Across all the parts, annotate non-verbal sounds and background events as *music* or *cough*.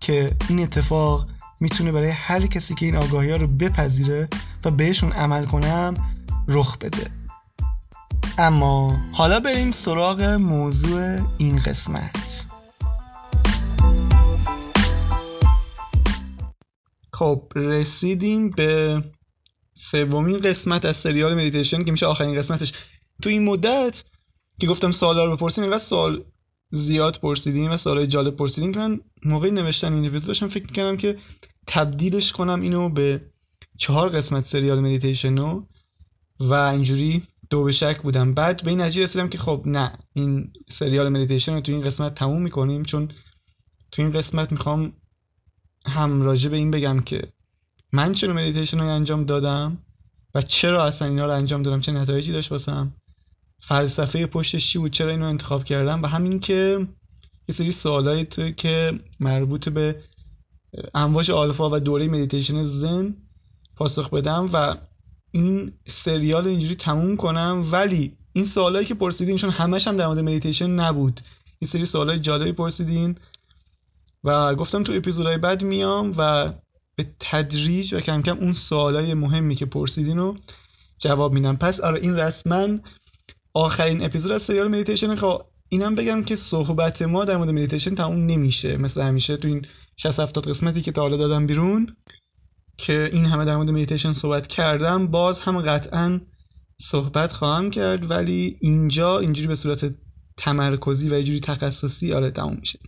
که این اتفاق می‌تونه برای هر کسی که این آگاهی ها رو بپذیره و بهشون عمل کنم رخ بده. اما حالا بریم سراغ موضوع این قسمت. خب رسیدیم به سومین قسمت از سریال مدیتیشن که میشه آخرین قسمتش. تو این مدت که گفتم سوالا رو بپرسیم اینقدر سوال زیاد پرسیدیم و سوالای جالب پرسیدیم که من موقع نوشتن این اپیزود داشتم فکر می‌کردم که تبدیلش کنم اینو به چهار قسمت سریال مدیتیشن رو و اینجوری دو به شک بودم. بعد به این نتیجه رسیدم که خب نه این سریال مدیتیشن رو تو این قسمت تموم می‌کنیم چون تو این قسمت می‌خوام هم راجع به این بگم که من چرا مدیتیشن رو انجام دادم و چرا اصلا اینا رو انجام دادم چه نتایجی داشت واسم. فلسفه پشتش چی بود؟ چرا اینو انتخاب کردم؟ و همین که یه سری سوالایی تو که مربوط به امواج آلفا و دوره مدیتیشن ذن پاسخ بدم و این سریال اینجوری تموم کنم. ولی این سوالایی که پرسیدین چون همش هم در مورد مدیتیشن نبود این سری سوالای جالبی پرسیدین و گفتم تو اپیزودهای بعد میام و به تدریج و کم کم اون سوالای مهمی که پرسیدین رو جواب میدم. پس آره این رسما آخرین اپیزود از سریال مدیتیشن. خب اینم بگم که صحبت ما در مورد مدیتیشن تموم نمیشه. مثل همیشه تو این 60 70 قسمتی که تا حالا دادم بیرون که این همه در مورد مدیتیشن صحبت کردم. باز هم قطعا صحبت خواهم کرد ولی اینجا اینجوری به صورت تمرکزی و اینجوری تخصصی آره تموم میشه.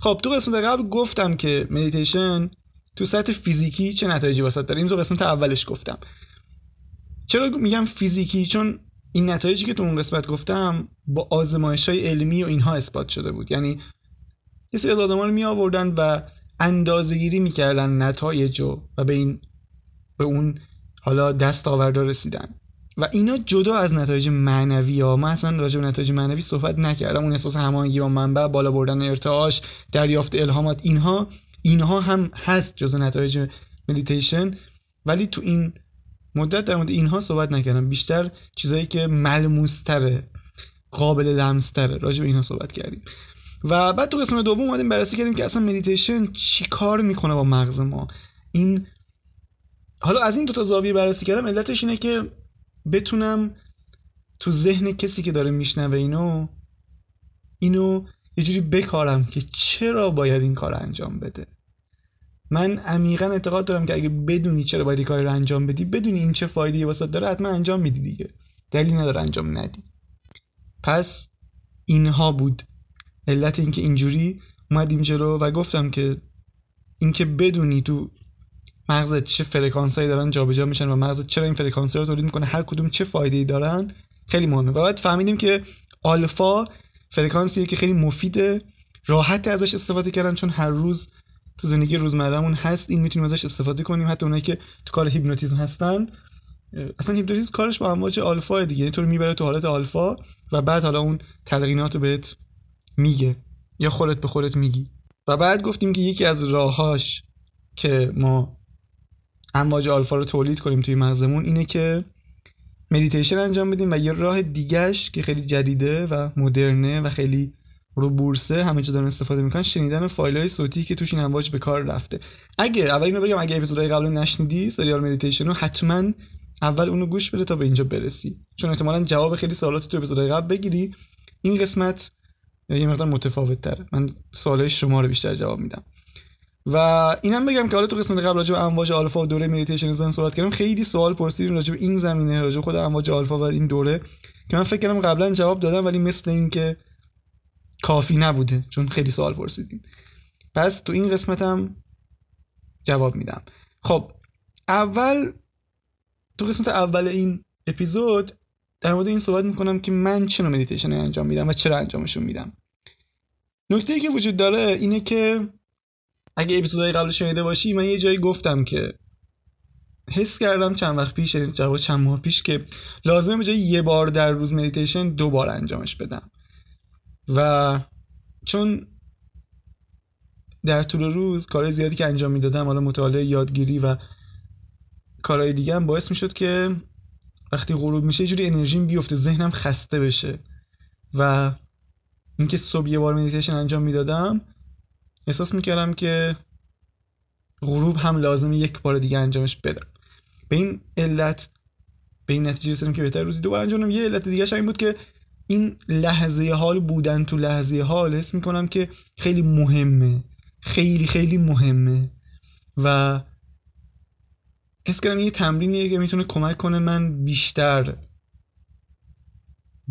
خب تو قسمت قبل گفتم که مدیتیشن تو سطح فیزیکی چه نتایجی واست داره؟ این تو قسمت اولش گفتم. چرا میگم فیزیکی؟ چون این نتایجی که تو اون قسمت گفتم با آزمایش های علمی و اینها اثبات شده بود. یعنی یه سری از آدما رو می آوردن و اندازه گیری می‌کردن نتایج و به این به اون حالا دستاوردها رسیدن. و اینا جدا از نتایج معنوی ها. من اصلا راجع به نتایج معنوی صحبت نکردم. اون احساس هماهنگی با منبع بالا بردن ارتعاش دریافت الهامات اینها اینها هم هست جز نتایج مدیتیشن ولی تو این مدت در مورد اینها صحبت نکردم. بیشتر چیزایی که ملموستره قابل لمستره. راجع به اینها صحبت کردیم. و بعد تو قسمت دوم اومدیم بررسی کردیم که اصلا مدیتیشن چی کار می‌کنه با مغز ما. این حالا از این دو تا زاویه بررسی کردم علتش اینه که بتونم تو ذهن کسی که داره میشنوه اینو اینو یه جوری بکارم که چرا باید این کار انجام بده. من عمیقا اعتقاد دارم که اگه بدونی چرا باید این کار رو انجام بدی بدونی این چه فایده واسه داره حتما انجام میدی دیگه. دلیل نداره انجام ندی. پس اینها بود. علت اینکه اینجوری اومدیم جلو و گفتم که اینکه بدونی تو مغزت چه فرکانسایی دارن جابجا میشن و مغزت چرا این فرکانس رو تولید می‌کنه هر کدوم چه فایده ای دارن خیلی مهمه. و بعد فهمیدیم که آلفا فرکانسیه که خیلی مفیده راحت ازش استفاده کردن چون هر روز تو زندگی روزمرهمون هست این می‌تونیم ازش استفاده کنیم. حتی اونایی که تو کار هیپنوتیزم هستن اصلا هیپنوتیزم کارش با امواج آلفا دیگه. یعنی تو رو می‌بره تو حالت آلفا و بعد حالا اون تلقینات رو بهت میگه یا خودت به خودت میگی. و بعد گفتیم که یکی از راهاش که ما امواج آلفا رو تولید کنیم توی مغزمون اینه که مدیتیشن انجام بدیم و یه راه دیگهش که خیلی جدیده و مدرنه و خیلی رو بورسه همه جا دارن استفاده می‌کنن شنیدن فایل های صوتی که توش این امواج به کار رفته. اگه اول اینو بگم اگه اپیزودهای قبل نشنیدی سریال مدیتیشن رو حتما اول اونو گوش بده تا به اینجا برسی. چون احتمالا جواب خیلی سوالات تو اپیزودهای قبل بگیری. این قسمت یه مقدار متفاوت تره من سوالای شما رو بیشتر جواب میدم. و اینم بگم که حالا تو قسمت قبل راجع به امواج آلفا و دوره مدیتیشن ذن صحبت کردم. خیلی سوال پرسیدیم راجع به این زمینه راجع خود امواج آلفا و این دوره که من فکر کردم قبلا جواب دادم ولی مثل اینکه کافی نبوده چون خیلی سوال پرسیدیم پس تو این قسمتم جواب میدم. خب اول تو قسمت اول این اپیزود در مورد این صحبت می‌کنم که من چه مدیتیشن انجام میدم و چرا انجامشون میدم. نکته که وجود داره اینه که اگه اپیزودهای قبل شنیده باشی من یه جایی گفتم که حس کردم چند وقت پیش یعنی چند ماه پیش که لازمه به جای یه بار در روز مدیتیشن دو بار انجامش بدم. و چون در طول روز کار زیادی که انجام می‌دادم حالا مطالعه یادگیری و کارهای دیگه هم باعث می‌شد که وقتی غروب میشه یه جوری انرژیم بیفته ذهنم خسته بشه. و اینکه صبح یه بار مدیتیشن انجام می‌دادم احساس می‌کردم که غروب هم لازمه یک بار دیگه انجامش بدم. به این علت به این نتیجه رسیدم که بهتر روزی دوباره انجام یه علت دیگه این بود که این لحظه حال بودن تو لحظه حال حس می‌کنم که خیلی مهمه. خیلی خیلی مهمه. و حس کردم یه تمرینیه که می‌تونه کمک کنه من بیشتر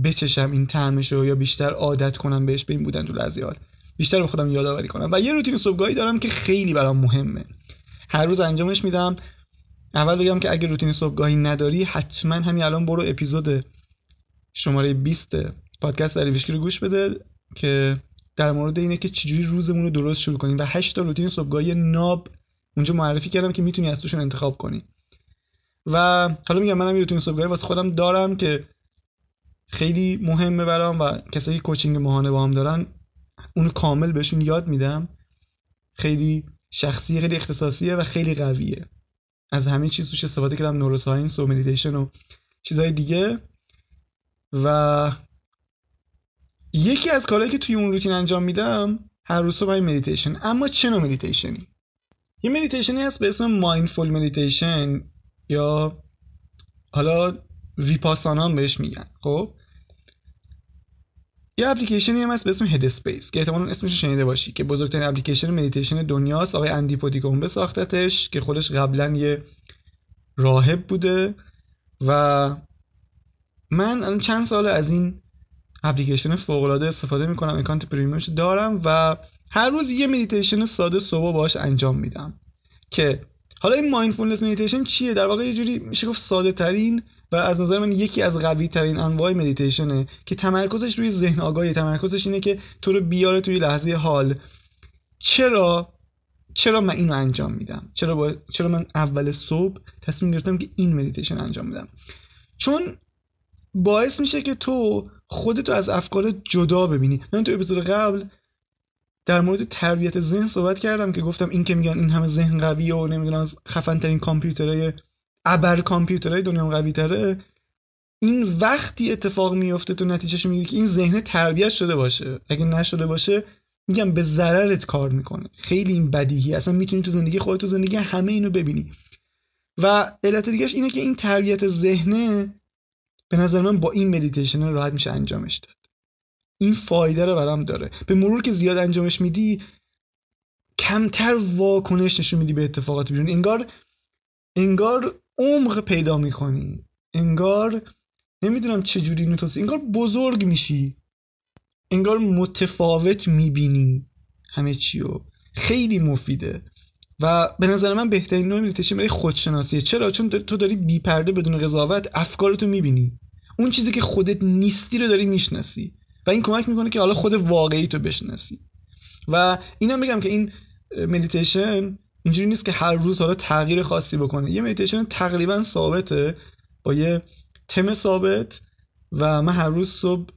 بچشم این طعمشو یا بیشتر عادت کنم بهش به این بودن تو لحظه حال. بیشتر به خودم یادآوری کنم. و یه روتین صبحگاهی دارم که خیلی برام مهمه. هر روز انجامش میدم. اول بگم که اگه روتین صبحگاهی نداری حتما همین الان برو اپیزود شماره 20 پادکست دریوشکی رو گوش بده که در مورد اینه که چجوری روزمون رو درست شروع کنیم. و 8 تا روتین صبحگاهی ناب اونجا معرفی کردم که می‌تونی از توشون انتخاب کنی. و حالا میگم منم یه روتین صبحگاهی واسه خودم دارم که خیلی مهمه برام و کسایی که coaching ماهانه باهام دارن اونو کامل بهشون یاد میدم. خیلی شخصی خیلی اختصاصیه و خیلی قویه. از همه چیز توش استفاده کردم neuroscience و مدیتیشن و چیزهای دیگه. و یکی از کارهایی که توی اون روتین انجام میدم هر روز صبح مدیتیشن اما چه نوع مدیتیشنی یه مدیتیشنی هست به اسم mindful meditation یا حالا ویپاسانا بهش میگن خب؟ یه اپلیکیشنی هم هست به اسم Headspace که احتمالاً اسمش شنیده باشی که بزرگترین اپلیکیشن مدیتیشن دنیاست. آقای اندی پودیکومبه ساختتش که خودش قبلا یه راهب بوده و من الان چند سال از این اپلیکیشن فوق العاده استفاده می‌کنم اکانت premium ش دارم و هر روز یه مدیتیشن ساده صبح باهاش انجام میدم که حالا این mindfulness meditation چیه؟ در واقع یه جوری میشه گفت ساده ترین و از نظر من یکی از قوی ترین انواع مدیتیشنه که تمرکزش روی ذهن آگاهی. تمرکزش اینه که تو رو بیاره توی لحظه حال. چرا؟ چرا من اینو انجام میدم؟ چرا با... چرا من اول صبح تصمیم گرفتم که این مدیتیشن انجام میدم چون باعث میشه که تو خودتو از افکار جدا ببینی. من تو اپیزود قبل در مورد تربیت ذهن صحبت کردم که گفتم این که میگن این همه ذهن قویه و نمی‌دونم از خفن ترین کامپیوترهای ابر کامپیوترهای دنیا قوی تره این وقتی اتفاق میفته تو نتیجهش می‌گیری که این ذهن تربیت شده باشه. اگه نشده باشه میگم به ضررت کار می‌کنه. خیلی این بدیهی اصلا می‌تونی تو زندگی خودت تو زندگی همه اینو ببینی. و علت دیگهش اینه که این تربیت ذهنه به نظر من با این مدیتیشن راحت میشه انجامش داد. این فایده رو برام داره. به مرور که زیاد انجامش میدی کمتر واکنش نشون میدی به اتفاقات بیرون. انگار انگار عمق پیدا می‌کنی. انگار نمی‌دونم چجوری اینو توصیف انگار بزرگ میشی. انگار متفاوت می‌بینی همه چیو. خیلی مفیده. و به نظر من بهترین نوع مدیتیشن برای خودشناسیه. چرا؟ چون تو داری بی پرده بدون قضاوت افکارتو می‌بینی. اون چیزی که خودت نیستی رو داری می‌شناسی. و این کمک می‌کنه که حالا خود واقعی تو بشناسی. و اینم بگم که این مدیتیشن اینجوری نیست که هر روز حالا تغییر خاصی بکنه. یه مدیتیشن تقریبا ثابته با یه تم ثابت و من هر روز صبح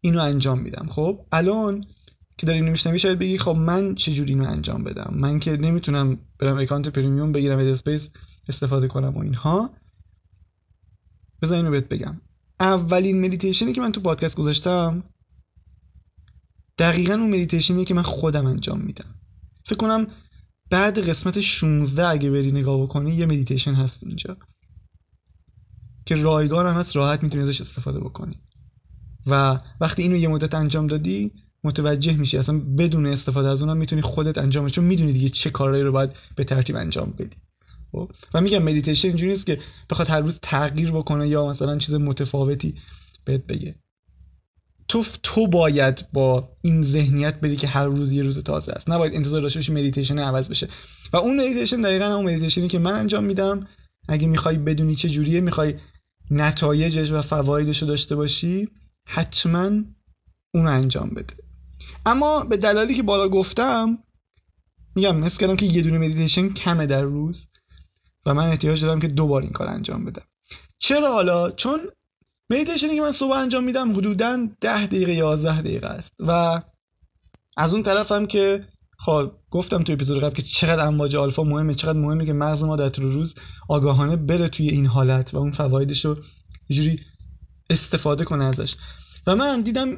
اینو انجام میدم. خب؟ الان که داری میشنوی شاید بگی خب من چجوری اینو انجام بدم؟ من که نمی‌تونم برم اکانت premium بگیرم Headspace استفاده کنم و اینها. بذار اینو بهت بگم. اولین مدیتیشنی که من تو پادکست گذاشتم دقیقا اون مدیتیشنی که من خودم انجام میدم. فکر کنم بعد قسمت 16 اگه بری نگاه بکنی یه مدیتیشن هست اینجا. که رایگان هم هست راحت می‌تونی ازش استفاده بکنی. و وقتی اینو یه مدت انجام دادی متوجه میشی. اصلا بدون استفاده از اونم می‌تونی خودت انجام چون می‌دونی دیگه چه کارهایی رو باید به ترتیب انجام بدی؟ و میگم مدیتیشن اینجوری نیست که بخواد هر روز تغییر بکنه یا مثلا چیز متفاوتی بهت بگه. تو تو باید با این ذهنیت بری که هر روز یه روز تازه است. نباید انتظار داشته باشی مدیتیشن عوض بشه. و اون مدیتیشن دقیقا اون مدیتیشنی که من انجام میدم. اگه می‌خوای بدونی چه جوریه می‌خوای نتایجش و فوایدش رو داشته باشی حتما اون انجام بده. اما به دلایلی که بالا گفتم میگم حس کردم که یه دونه مدیتیشن کمه در روز. و من احتیاج دارم که دوبار این کار انجام بدم. چرا حالا؟ چون مدیتیشنی که من صبح انجام میدم حدودا ده دقیقه 11 دقیقه است. و از اون طرفم که خب گفتم تو اپیزود قبل که چقدر امواج آلفا مهمه چقدر مهمه که مغز ما در طول روز آگاهانه بره توی این حالت و اون فوایدش رو یه استفاده کنه ازش. و من دیدم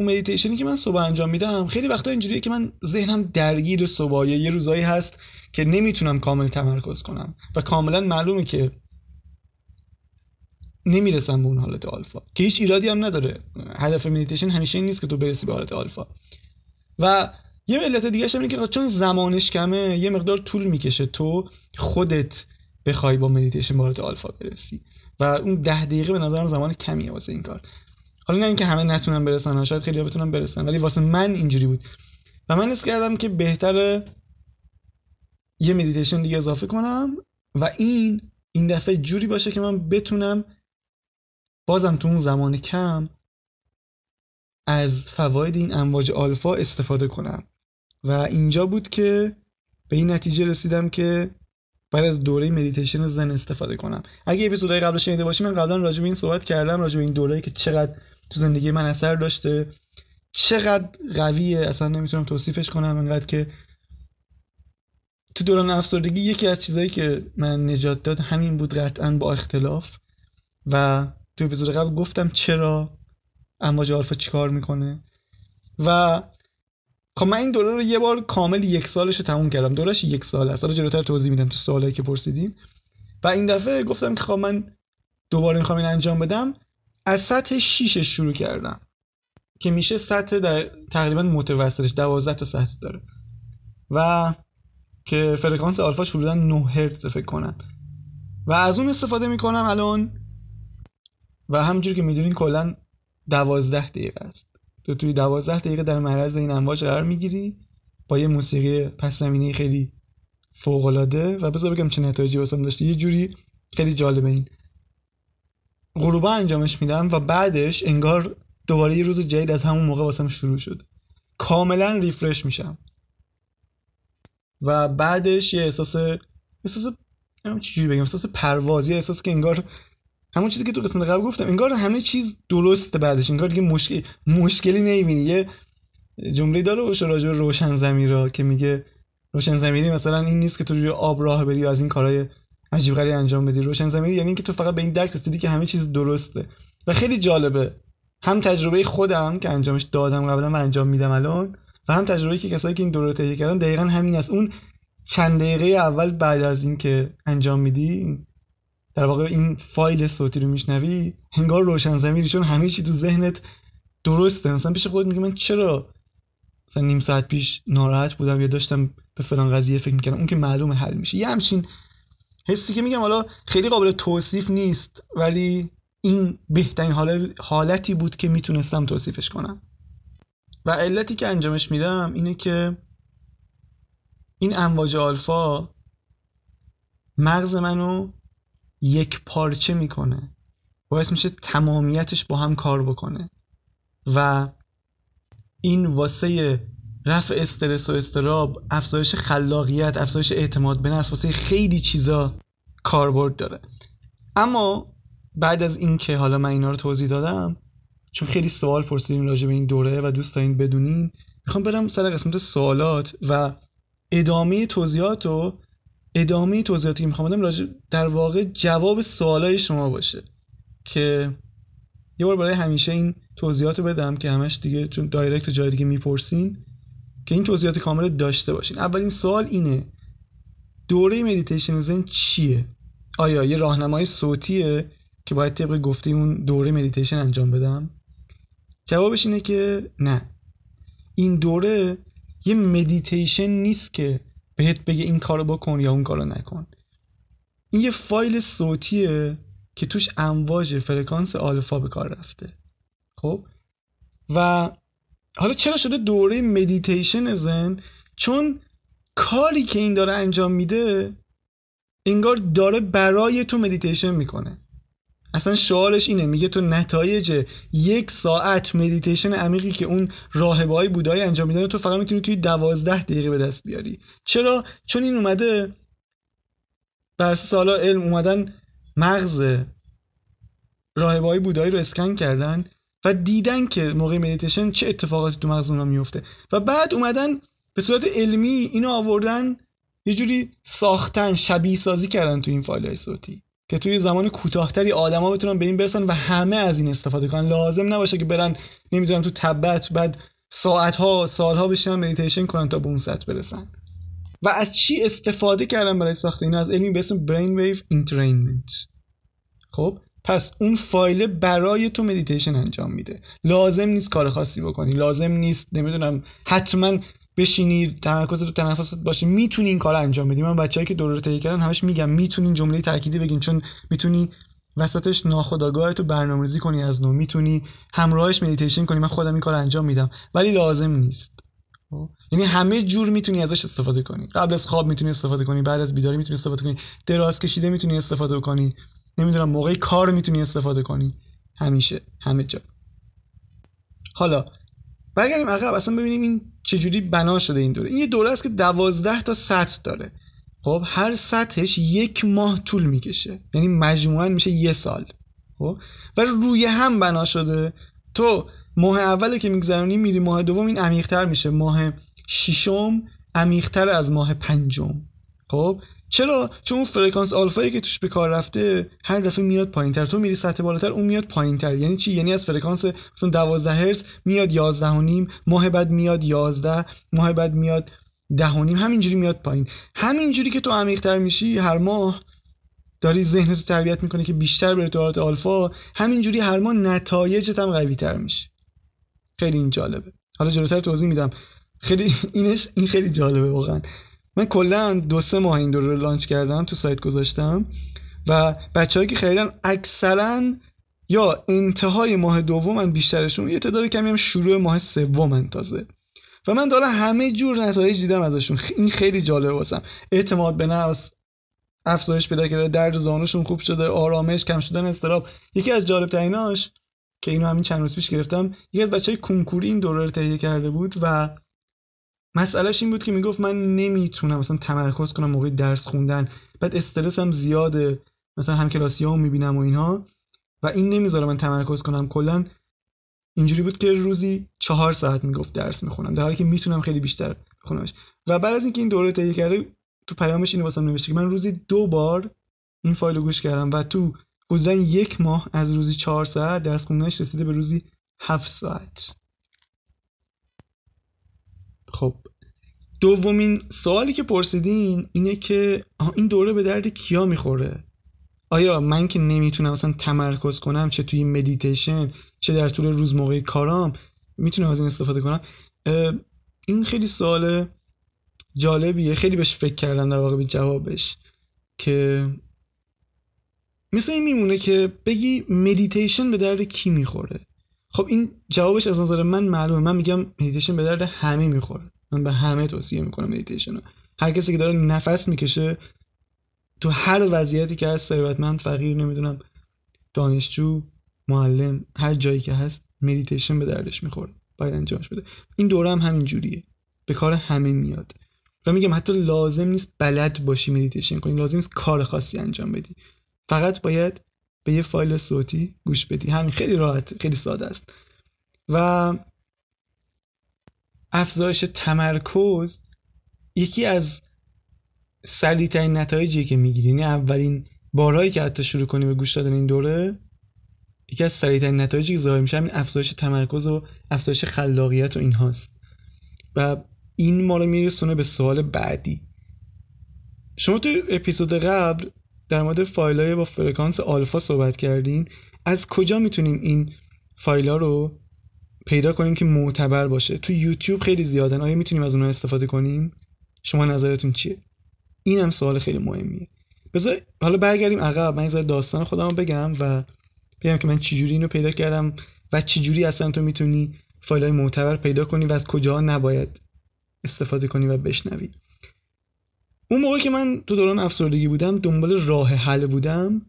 اون مدیتیشنی که من صبح انجام میدم خیلی وقتا اینجوریه که من ذهنم درگیر صبح یه روزایی هست که نمی‌تونم کامل تمرکز کنم. و کاملا معلومه که نمی‌رسم به اون حالت آلفا. که هیچ ایرادی هم نداره. هدف مدیتیشن همیشه این نیست که تو برسی به حالت آلفا. و یه علت دیگه اینه که چون زمانش کمه یه مقدار طول می‌کشه تو خودت بخوای با مدیتیشن به حالت آلفا برسی. و اون ده دقیقه به نظرم زمان کمیه واسه این کار. حالا نه اینکه همه نتونن برسن شاید خیلی بتونن برسن ولی واسه من اینجوری بود. و من حس کردم که بهتره یه مدیتیشن دیگه اضافه کنم و این این دفعه جوری باشه که من بتونم بازم تو اون زمان کم از فواید این امواج آلفا استفاده کنم. و اینجا بود که به این نتیجه رسیدم که بعد از دوره مدیتیشن زن استفاده کنم. اگه اپیزودهای قبل شنیده باشی من قبلا راجع به این صحبت کردم راجع به این دوره که چقدر تو زندگی من اثر داشته چقدر قویه اصلا نمی‌تونم توصیفش کنم انقدر که تو دوران افسردگی یکی از چیزایی که من نجات داد همین بود قطعا با اختلاف و تو اپیزود قبل گفتم چرا امواج آلفا چیکار می‌کنه و خب من این دوره رو یه بار کامل یک سالش رو تموم کردم. دورش یک سال است. حالا جلوتر توضیح میدم تو سوالایی که پرسیدیم و این دفعه گفتم که خب من دوباره می‌خوام این انجام بدم. از سطح 6 شروع کردم که میشه سطح در تقریبا متوسطش 12 تا سطح داره. و که فرکانس آلفا حدودا 9 هرتز فکر کنم. و از اون استفاده می‌کنم الان. و همونجور که می‌دونین کلا 12 دقیقه است. تو توی 12 دقیقه در معرض این امواج قرار می‌گیری. با یه موسیقی پس زمینه خیلی فوق العاده و بذار بگم چه نتایجی واسم داشته. یه جوری خیلی جالبه این. غروبا انجامش میدم و بعدش انگار دوباره یه روز جدید از همون موقع واسم شروع شد. کاملا ریفرش میشم. و بعدش یه احساس احساس چجوری بگم احساس پروازی احساس که انگار همون چیزی که تو قسمت قبل گفتم انگار همه چیز درسته بعدش انگار دیگه مشکل مشکلی نمی‌بینی. یه جمله داره اوش راجع روشن زمین که میگه روشن زمینی مثلا این نیست که تو روی آب راه بری از این کارهای عجیب غریبی انجام بدی. روشن زمینی یعنی اینکه تو فقط به این درک رسیدی که همه چیز درسته. و خیلی جالبه. هم تجربه خودم که انجامش دادم قبلا و انجام میدم الان و هم تجربه که کسایی که این دوره تهیه کردن دقیقا همین است. اون چند دقیقه اول بعد از اینکه انجام میدی در واقع این فایل صوتی رو میشنوی هنگار روشن زمینی چون همه چی تو ذهنت درسته. مثلا پیش خود میگه من چرا مثلا نیم ساعت پیش ناراحت بودم یا داشتم به فلان قضیه فکر می‌کردم؟ اون که معلومه حل میشه. یه همچین حسی که میگم حالا خیلی قابل توصیف نیست ولی این بهترین حالتی بود که می‌تونستم توصیفش کنم. و علتی که انجامش میدم اینه که این امواج آلفا مغز منو یک پارچه می‌کنه. باعث میشه تمامیتش با هم کار بکنه. و این واسه رفع استرس و استراب افزایش خلاقیت افزایش اعتماد به نفس واسه خیلی چیزا کاربرد داره. اما بعد از اینکه حالا من اینا رو توضیح دادم چون خیلی سوال پرسیدیم راجع به این دوره و دوست دارین بدونین می‌خوام برم سر قسمت سوالات و ادامه توضیحات رو ادامه توضیحاتی که می‌خوام بدم راجع در واقع جواب سوالای شما باشه که یه بار برای همیشه این توضیحات رو بدم که همش دیگه چون دایرکت جای دیگه می‌پرسین که این توضیحات کامل داشته باشین. اولین سوال اینه دوره مدیتیشن ذن چیه؟ آیا یه راهنمای صوتیه که باید طبق گفته اون دوره مدیتیشن انجام بدم؟ جوابش اینه که نه. این دوره یه مدیتیشن نیست که بهت بگه این کارو بکن یا اون کارو نکن. این یه فایل صوتیه که توش امواج فرکانس آلفا به کار رفته. خب؟ و حالا چرا شده دوره مدیتیشن ذن چون کاری که این داره انجام میده انگار داره برای تو مدیتیشن می‌کنه. اصلا شعارش اینه میگه تو نتایج یک ساعت مدیتیشن عمیقی که اون راهبای بودایی انجام میدن تو فقط می‌تونی توی دوازده دقیقه به دست بیاری. چرا؟ چون این اومده بر اساس علم اومدن مغز راهبای بودایی رو اسکن کردن و دیدن که موقع مدیتیشن چه اتفاقاتی تو مغز اونا میفته و بعد اومدن به صورت علمی اینو آوردن یه جوری ساختن شبیه سازی کردن تو این فایل های صوتی. که توی زمان کوتاهتری آدما بتونن به این برسن و همه از این استفاده کنن. لازم نباشه که برن نمی‌دونم تو تبت بعد ساعت ها سالها بشینن مدیتیشن کنن تا به اون سطح برسن. و از چی استفاده کردن برای ساخت این از علمی به اسم brainwave entrainment خب پس اون فایل برای تو مدیتیشن انجام میده. لازم نیست کار خاصی بکنی. لازم نیست نمی‌دونم حتما بشینی تمرکز رو تنفست باشه می‌تونی این کار انجام بدی. من بچه‌ای که دوره طی کردن همش میگم می‌تونین جمله تأکیدی بگین چون می‌تونی وسطش ناخودآگاه تو برنامه‌ریزی کنی از نو. می‌تونی همراهش مدیتیشن کنی. من خودم این کار انجام میدم. ولی لازم نیست؟ یعنی همه جور می‌تونی ازش استفاده کنی. قبل از خواب می‌تونی استفاده کنی بعد از بیداری می‌تونی استفاده کنی. دراز کشیده می‌تونی استفاده کنی. نمی‌دونم موقع کار می‌تونی استفاده کنی. همیشه. همه جا. حالا برگردیم عقب اصلا ببینیم این چجوری بنا شده این دوره این یه دوره است که دوازده تا سطح داره. خب هر سطحش یک ماه طول می‌کشه. یعنی مجموعا میشه یه سال. خب؟ و روی هم بنا شده. تو ماه اول که میگذرونی میری ماه دوم این عمیقتر میشه. ماه ششم عمیقتر از ماه پنجم. خب؟ چرا؟ چون فرکانس آلفایی که توش به کار رفته هر دفعه میاد پایینتر. تو میری سطح بالاتر اون میاد پایینتر. یعنی چی؟ یعنی از فرکانس مثلا 12 هرتز میاد 11 و نیم ماه بعد میاد 11 ماه بعد میاد 10 و نیم. همینجوری میاد پایین. همینجوری که تو عمیقتر میشی هر ماه داری ذهنتو تربیت می‌کنه که بیشتر بره تو حالت آلفا همینجوری هر ماه نتایجت هم قوی تر میشه. خیلی این جالبه. حالا جلوتر توضیح میدم. خیلی اینش این خیلی جالبه واقعا. من کلا دو سه ماه این دوره رو لانچ کردم تو سایت گذاشتم. و بچه‌هایی که خریدن اکثرا یا انتهای ماه دومن بیشترشون یه تعداد کمی هم شروع ماه سومن تازه. و من دارم همه جور نتایج دیدم ازشون. این خیلی جالبه واسم. اعتماد به نفس افزایش پیدا کرده درد زانوشون خوب شده آرامش کم شدن استراب. یکی از جالب تریناش که اینو همین چند روز پیش گرفتم یکی از بچه های کنکوری این دوره رو تهیه کرده بود و مسئلهش این بود که می‌گفت من نمی‌تونم مثلا تمرکز کنم موقع درس خوندن. بعد استرس هم زیاده. مثلا هم کلاسی ها می‌بینم و اینها. و این نمی‌ذاره من تمرکز کنم. کلا اینجوری بود که روزی چهار ساعت می‌گفت درس می‌خونم. در حالی که می‌تونم خیلی بیشتر بخونمش. و بعد از اینکه این دوره تهیه کرده تو پیامش اینو واسم نوشته که من روزی دو بار این فایل رو گوش کردم و تو حدودا یک ماه از روزی چهار ساعت درس خوندنش رسیده به روزی هفت ساعت. خب دومین سوالی که پرسیدین اینه که این دوره به درد کیا می‌خوره؟ آیا من که نمی‌تونم مثلا تمرکز کنم چه توی مدیتیشن چه در طول روز موقع کارام می‌تونم از این استفاده کنم؟ این خیلی سوال جالبیه. خیلی بهش فکر کردم در واقع به جوابش که مثل این میمونه که بگی مدیتیشن به درد کی می‌خوره. خب این جوابش از نظر من معلومه. من میگم مدیتیشن به درد همه می‌خوره. من به همه توصیه می‌کنم مدیتیشن هر کسی که داره نفس می‌کشه تو هر وضعیتی که هست ثروتمند فقیر نمی‌دونم دانشجو معلم هر جایی که هست مدیتیشن به دردش می‌خوره. باید انجامش بده. این دوره هم همین جوریه. به کار همه میاد. و میگم حتی لازم نیست بلد باشی مدیتیشن کنی. لازم نیست کار خاصی انجام بدی. فقط باید به یه فایل صوتی گوش بدی. همین خیلی راحت خیلی ساده است. و افزایش تمرکز یکی از سریعترین نتایجی که می‌گیری. یعنی اولین بارهایی که حتی شروع کنی به گوش دادن این دوره یکی از سریعترین نتایجی که ظاهر میشه همین افزایش تمرکز و افزایش خلاقیت و این هاست و این ما رو میرسونه به سوال بعدی. شما تو اپیزود قبل در مورد فایل های با فرکانس آلفا صحبت کردین. از کجا می‌تونیم این فایل ها رو پیدا کنیم که معتبر باشه؟ تو یوتیوب خیلی زیادن. آیا می‌تونیم از اونها استفاده کنیم؟ شما نظرتون چیه؟ این هم سوال خیلی مهمیه. بذار حالا برگردیم عقب. من این داستان خودم بگم و بگم که من چجوری اینو پیدا کردم و چجوری اصلا تو می‌تونی فایل های معتبر پیدا کنی و از کجا نباید استفاده کنی و بشنوی. اون موقع که من تو دوران افسردگی بودم دنبال راه حل بودم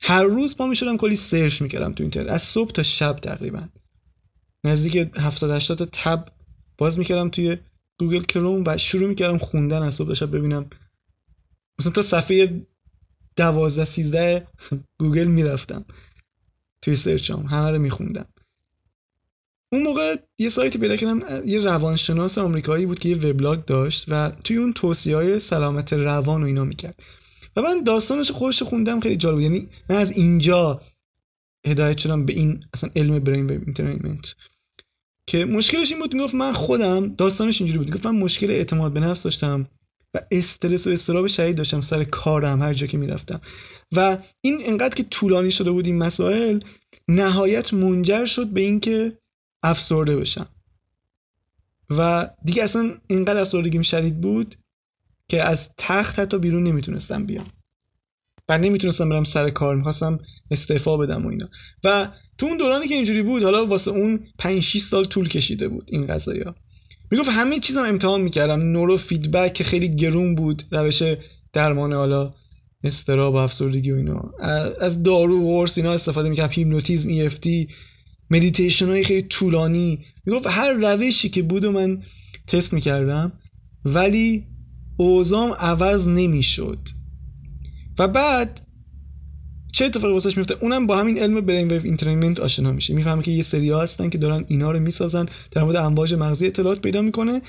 هر روز پا می‌شدم کلی search می‌کردم تو اینترنت. از صبح تا شب تقریبا. نزدیک 70 80 tab باز می‌کردم توی گوگل کروم و شروع می‌کردم خوندن از صبح تا شب ببینم. مثلا تا صفحه دوازده سیزده گوگل می‌رفتم توی search ام. همه رو میخوندم. اون موقع یه سایتی پیدا کردم یه روانشناس آمریکایی بود که یه وبلاگ داشت و توی اون توصیه های سلامت روان و اینا می‌کرد. و من داستانش خوش خوندم خیلی جالب بود. یعنی من از اینجا هدایت شدم به این اصلا علم برین ویو اینترنت. که مشکلش این بود می‌گفت من خودم داستانش اینجوری بود. می‌گفت من مشکل اعتماد به نفس داشتم و استرس و استراب شدید داشتم سر کارم هر جا که می‌رفتم. و این انقدر که طولانی شده بود این مسائل نهایت منجر شد به اینکه افسرده بشم. و دیگه اصلا اینقدر افسردگیم شدید بود که از تخت حتی بیرون نمی‌تونستم بیام. و نمی‌تونستم برم سر کار می‌خواستم استعفا بدم و اینا. و تو اون دورانی که اینجوری بود حالا واسه اون 5 6 سال طول کشیده بود این قضايا می‌گفت همه چیزم امتحان می‌کردم نورو فیدبک که خیلی گرون بود روش درمان حالا اضطراب و افسردگی و اینا. از دارو و قرص اینا استفاده می‌کردم هیپنوتیزم ای مدیتیشن های خیلی طولانی. می‌گفت هر روشی که بود من تست می‌کردم ولی اوضاعم عوض نمی‌شد. و بعد چه اتفاقی واسش میفته اونم با همین علم brainwave entrainment آشنا میشه. می‌فهمه که یه سری هستن که دارن اینا رو می‌سازن در مورد امواج مغزی اطلاعات پیدا می‌کنه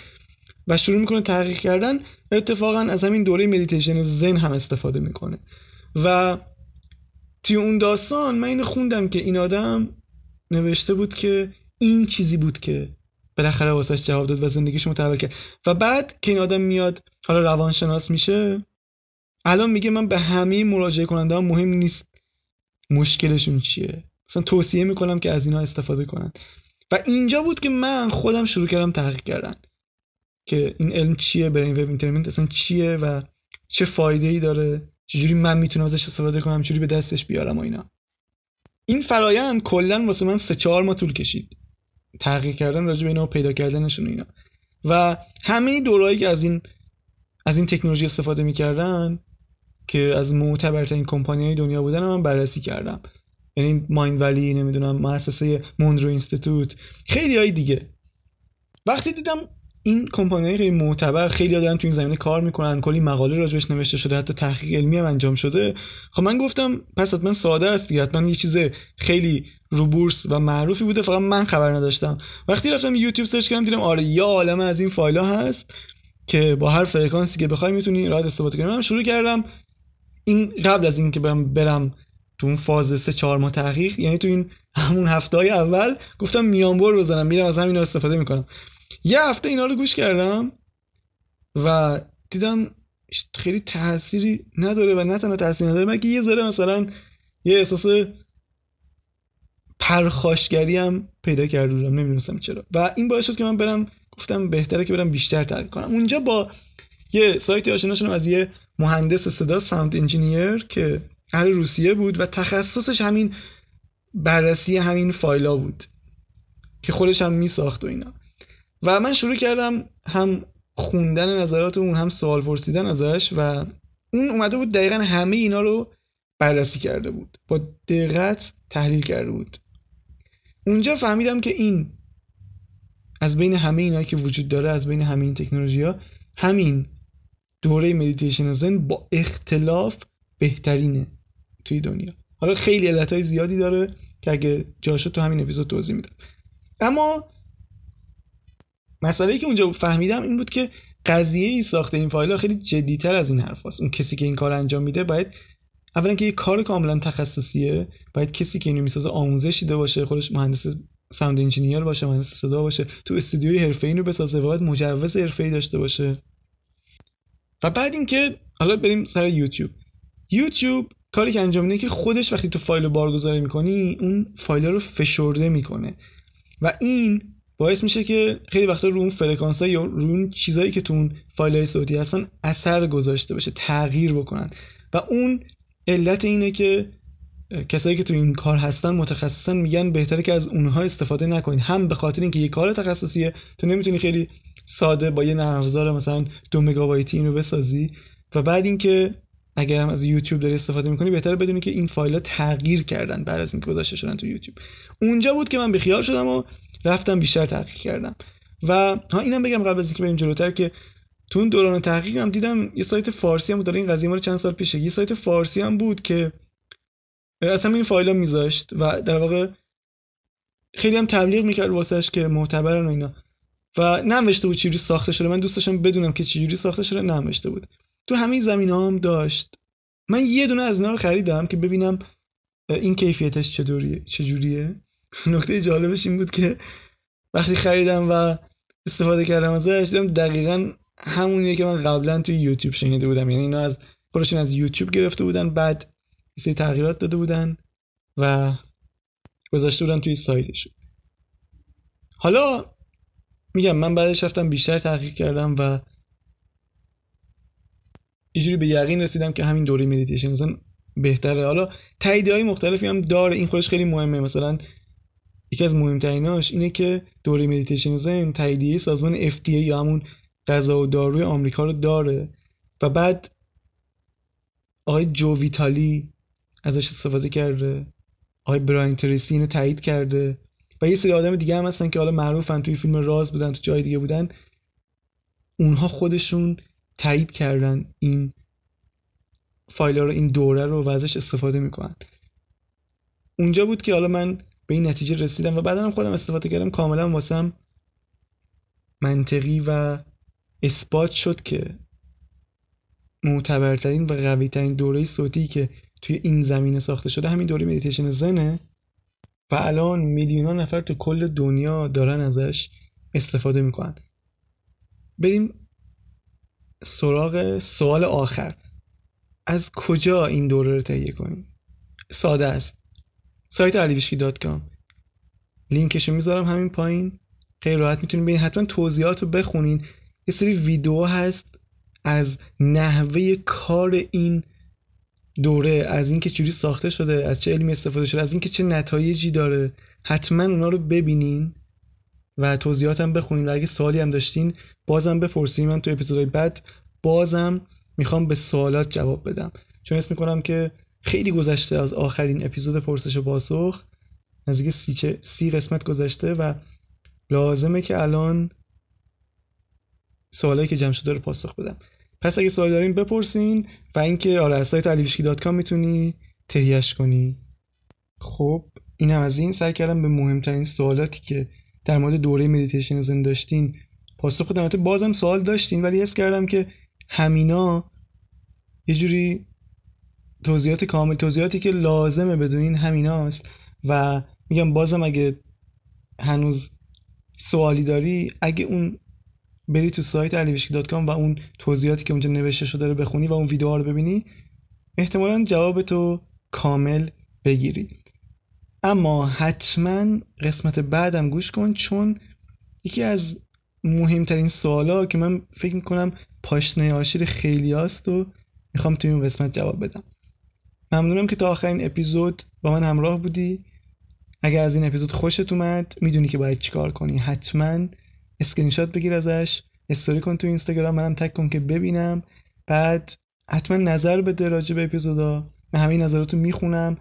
و شروع می‌کنه تحقیق کردن. اتفاقا از همین دوره مدیتیشن زن هم استفاده می‌کنه. و توی اون داستان من اینو خوندم که این آدم نوشته بود که این چیزی بود که بالاخره واسش جواب داد و زندگیش متحول کرد. و بعد که این آدم میاد حالا روانشناس میشه الان میگه من به همه مراجعه کننده مهم نیست مشکلشون چیه. مثلا توصیه می‌کنم که از اینا استفاده کنن. و اینجا بود که من خودم شروع کردم تحقیق کردن که این علم چیه برین وب اینترنت اصلا چیه و چه فایده ای داره چجوری من می‌تونم ازش استفاده کنم چجوری به دستش بیارم و اینا. این فرایند کلا واسه من سه چهار ماه طول کشید. تحقیق کردن راجع به اینا و پیدا کردنشون اینا. و همه دورایی که از این از این تکنولوژی استفاده می‌کردن که از معتبرترین کمپانی های دنیا بودن من بررسی کردم. یعنی Mindvalley نمی‌دونم مؤسسه Monroe Institute خیلی های دیگه. وقتی دیدم این کمپانی خیلی معتبر خیلی دارن تو این زمینه کار می‌کنن کلی مقاله راجبش نوشته شده حتی تحقیق علمی هم انجام شده. خب من گفتم پس حتما ساده است دیگه حتما یه چیز خیلی رو بورس و معروفی بوده فقط من خبر نداشتم. وقتی رفتم یوتیوب search کردم دیدم آره یه عالم از این فایل هست که با هر فرکانسی که بخوای می‌تونی راحت استفاده کنی. من شروع کردم این قبل از اینکه برم برم تو اون فاز سه چهار ماه تحقیق یعنی تو این همون هفته اول گفتم میانبر بزنم میرم از همین استفاده می‌کنم. یه هفته اینا رو گوش کردم و دیدم خیلی تأثیری نداره و نه تنها تاثیر نداره مگه یه ذره مثلا یه احساس پرخاشگری هم پیدا کرده بودم نمی‌دونستم چرا. و این باعث شد که من برم گفتم بهتره که برم بیشتر تحقیق کنم. اونجا با یه سایتی آشنا شدم از یه مهندس صدا ساوند انجینیر که اهل روسیه بود و تخصصش همین بررسی همین فایلا بود که خودش هم میساخت و اینا. و من شروع کردم هم خوندن نظرات اون هم سوال پرسیدن ازش و اون اومده بود دقیقا همه اینا رو بررسی کرده بود. با دقت تحلیل کرده بود. اونجا فهمیدم که این از بین همه اینا که وجود داره از بین همه این تکنولوژی ها همین دوره مدیتیشن ذن با اختلاف بهترینه توی دنیا. حالا خیلی علت زیادی داره که اگه جاشو تو همین اپیزود توضیح میدم. اما مسئله که اونجا فهمیدم این بود که قضیه‌ی ساخت این فایل ها خیلی جدیتر از این حرف هست. اون کسی که این کار انجام میده باید اولا که یه کار کاملا تخصصیه باید کسی که اینو می‌سازه آموزش دیده باشه خودش مهندس sound engineer باشه مهندس صدا باشه تو استودیوی حرفه‌ای رو بسازه باید مجوز حرفه‌ای داشته باشه. و بعد اینکه حالا بریم سر یوتیوب. یوتیوب کاری که انجام میده که خودش وقتی تو فایل بارگذاری می‌کنی اون فایل رو فشرده می‌کنه. و این باعث میشه که خیلی وقتا رو اون فرکانس ها یا رو اون چیزایی که تو اون فایل های صوتی هستن اثر گذاشته باشه تغییر بکنن. و اون علت اینه که کسایی که تو این کار هستن متخصصا میگن بهتره که از اونها استفاده نکنین هم به خاطر اینکه یه کار تخصصیه تو نمی‌تونی خیلی ساده با یه نرم مثلا دو مگابایتی اینو بسازی. و بعد اینکه اگر هم از یوتیوب داری استفاده می‌کنی بهتره بدونی که این فایل ها تغییر کردن بعد از اینکه گذاشته شدن تو یوتیوب. اونجا بود که من بیخیال شدم و رفتم بیشتر تحقیق کردم. و ها اینم بگم قبل از اینکه بریم جلوتر که تو اون دوران تحقیقم دیدم یه سایت فارسی هم بود. این قضیه مال چند سال پیشه. یه سایت فارسی هم بود که اصلا این فایل ها میذاشت و در واقع خیلی هم تبلیغ می‌کرد واسهش که معتبرن و اینا. و ننوشته بود چجوری ساخته شده. من دوست داشتم بدونم که چجوری ساخته شده. ننوشته بود. تو همین زمین هم داشت. من یه دونه از اینا رو خریدم که ببینم این کیفیتش چطوریه چجوریه. *laughs* نکته جالبش این بود که وقتی خریدم و استفاده کردم ازش دیدم دقیقا همونیه که من قبلا توی یوتیوب شنیده بودم. یعنی اینا از خودشون از یوتیوب گرفته بودن بعد سری تغییرات داده بودن و گذاشته بودن توی سایتش. حالا میگم من بعدش رفتم بیشتر تحقیق کردم و اینجوری به یقین رسیدم که همین دوره مدیتیشن مثلا بهتره. حالا تایید های مختلفی هم داره. این خودش خیلی مهمه. مثلا یکی از مهمتریناش اینه که دوره مدیتیشن ذن تاییدیه سازمان FDA یا همون غذا و داروی آمریکا رو داره و بعد آقای جو ویتالی ازش استفاده کرده. آقای براین تریسی اینو تایید کرده. و یه سری آدم دیگه هم هستن که حالا معروفن. توی فیلم راز بودن تو جای دیگه بودن. اونها خودشون تایید کردن این فایل رو این دوره رو و ازش استفاده می‌کنن. اونجا بود که حالا من به این نتیجه رسیدم و بعدا هم خودم استفاده کردم. کاملا واسم منطقی و اثبات شد که معتبرترین و قویترین دوره صوتی که توی این زمینه ساخته شده همین دوره مدیتیشن ذنه و الان میلیون نفر تو کل دنیا دارن ازش استفاده می‌کنن. بریم سراغ سوال آخر. از کجا این دوره رو تهیه کنیم؟ ساده است. سایت علیویشکی dot com. لینکشو می‌ذارم همین پایین. خیلی راحت می‌تونید ببینید حتما توضیحات رو بخونین. یه سری ویدیو هست از نحوه کار این دوره از اینکه چجوری ساخته شده از چه علمی استفاده شده از اینکه چه نتایجی داره. حتما اونا رو ببینین و توضیحاتم بخونین. و اگه سوالی هم داشتین بازم بپرسین من تو اپیزودهای بعد بازم می‌خوام به سوالات جواب بدم. چون اسم می‌کنم که خیلی گذشته از آخرین اپیزود پرسش و پاسخ نزدیک سی, سی قسمت گذشته و لازمه که الان سوالایی که جمع شده رو پاسخ بدم. پس اگه سوال دارین بپرسین و اینکه آره از سایت علیوشکی می‌تونی تهیهش کنی. خب این از این. سعی کردم به مهمترین سوالاتی که در مورد دوره مدیتیشن ذن داشتین پاسخ بدم. بازم سوال داشتین ولی حس کردم که همینا یه جوری توضیحات کامل توضیحاتی که لازمه بدونین همیناست. و میگم بازم اگه هنوز سوالی داری اگه اون بری تو سایت علیوشکی و اون توضیحاتی که اونجا نوشته شده رو بخونی و اون ویدیوها رو ببینی احتمالا جواب تو کامل بگیری. اما حتما قسمت بعدم گوش کن چون یکی از مهمترین سوالا که من فکر می‌کنم پاشنه آشیل خیلی هاست و می‌خوام توی این قسمت جواب بدم. ممنونم که تا آخرین اپیزود با من همراه بودی. اگر از این اپیزود خوشت اومد می‌دونی که باید چیکار کنی. حتما اسکرین شات بگیر ازش استوری کن تو اینستاگرام منم tag کن که ببینم. بعد حتما نظر بده راجع به اپیزودا. من همین نظراتو می‌خونم.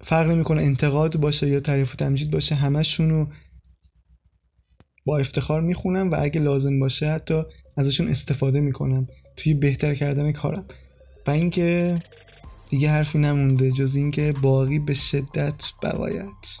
فرق نمی‌کنه انتقاد باشه یا تعریف و تمجید باشه همشون رو با افتخار می‌خونم و اگه لازم باشه حتی ازشون استفاده می‌کنم توی بهتر کردن کارم. و اینکه دیگه حرفی نمونده جز اینکه باقی به شدت بقایت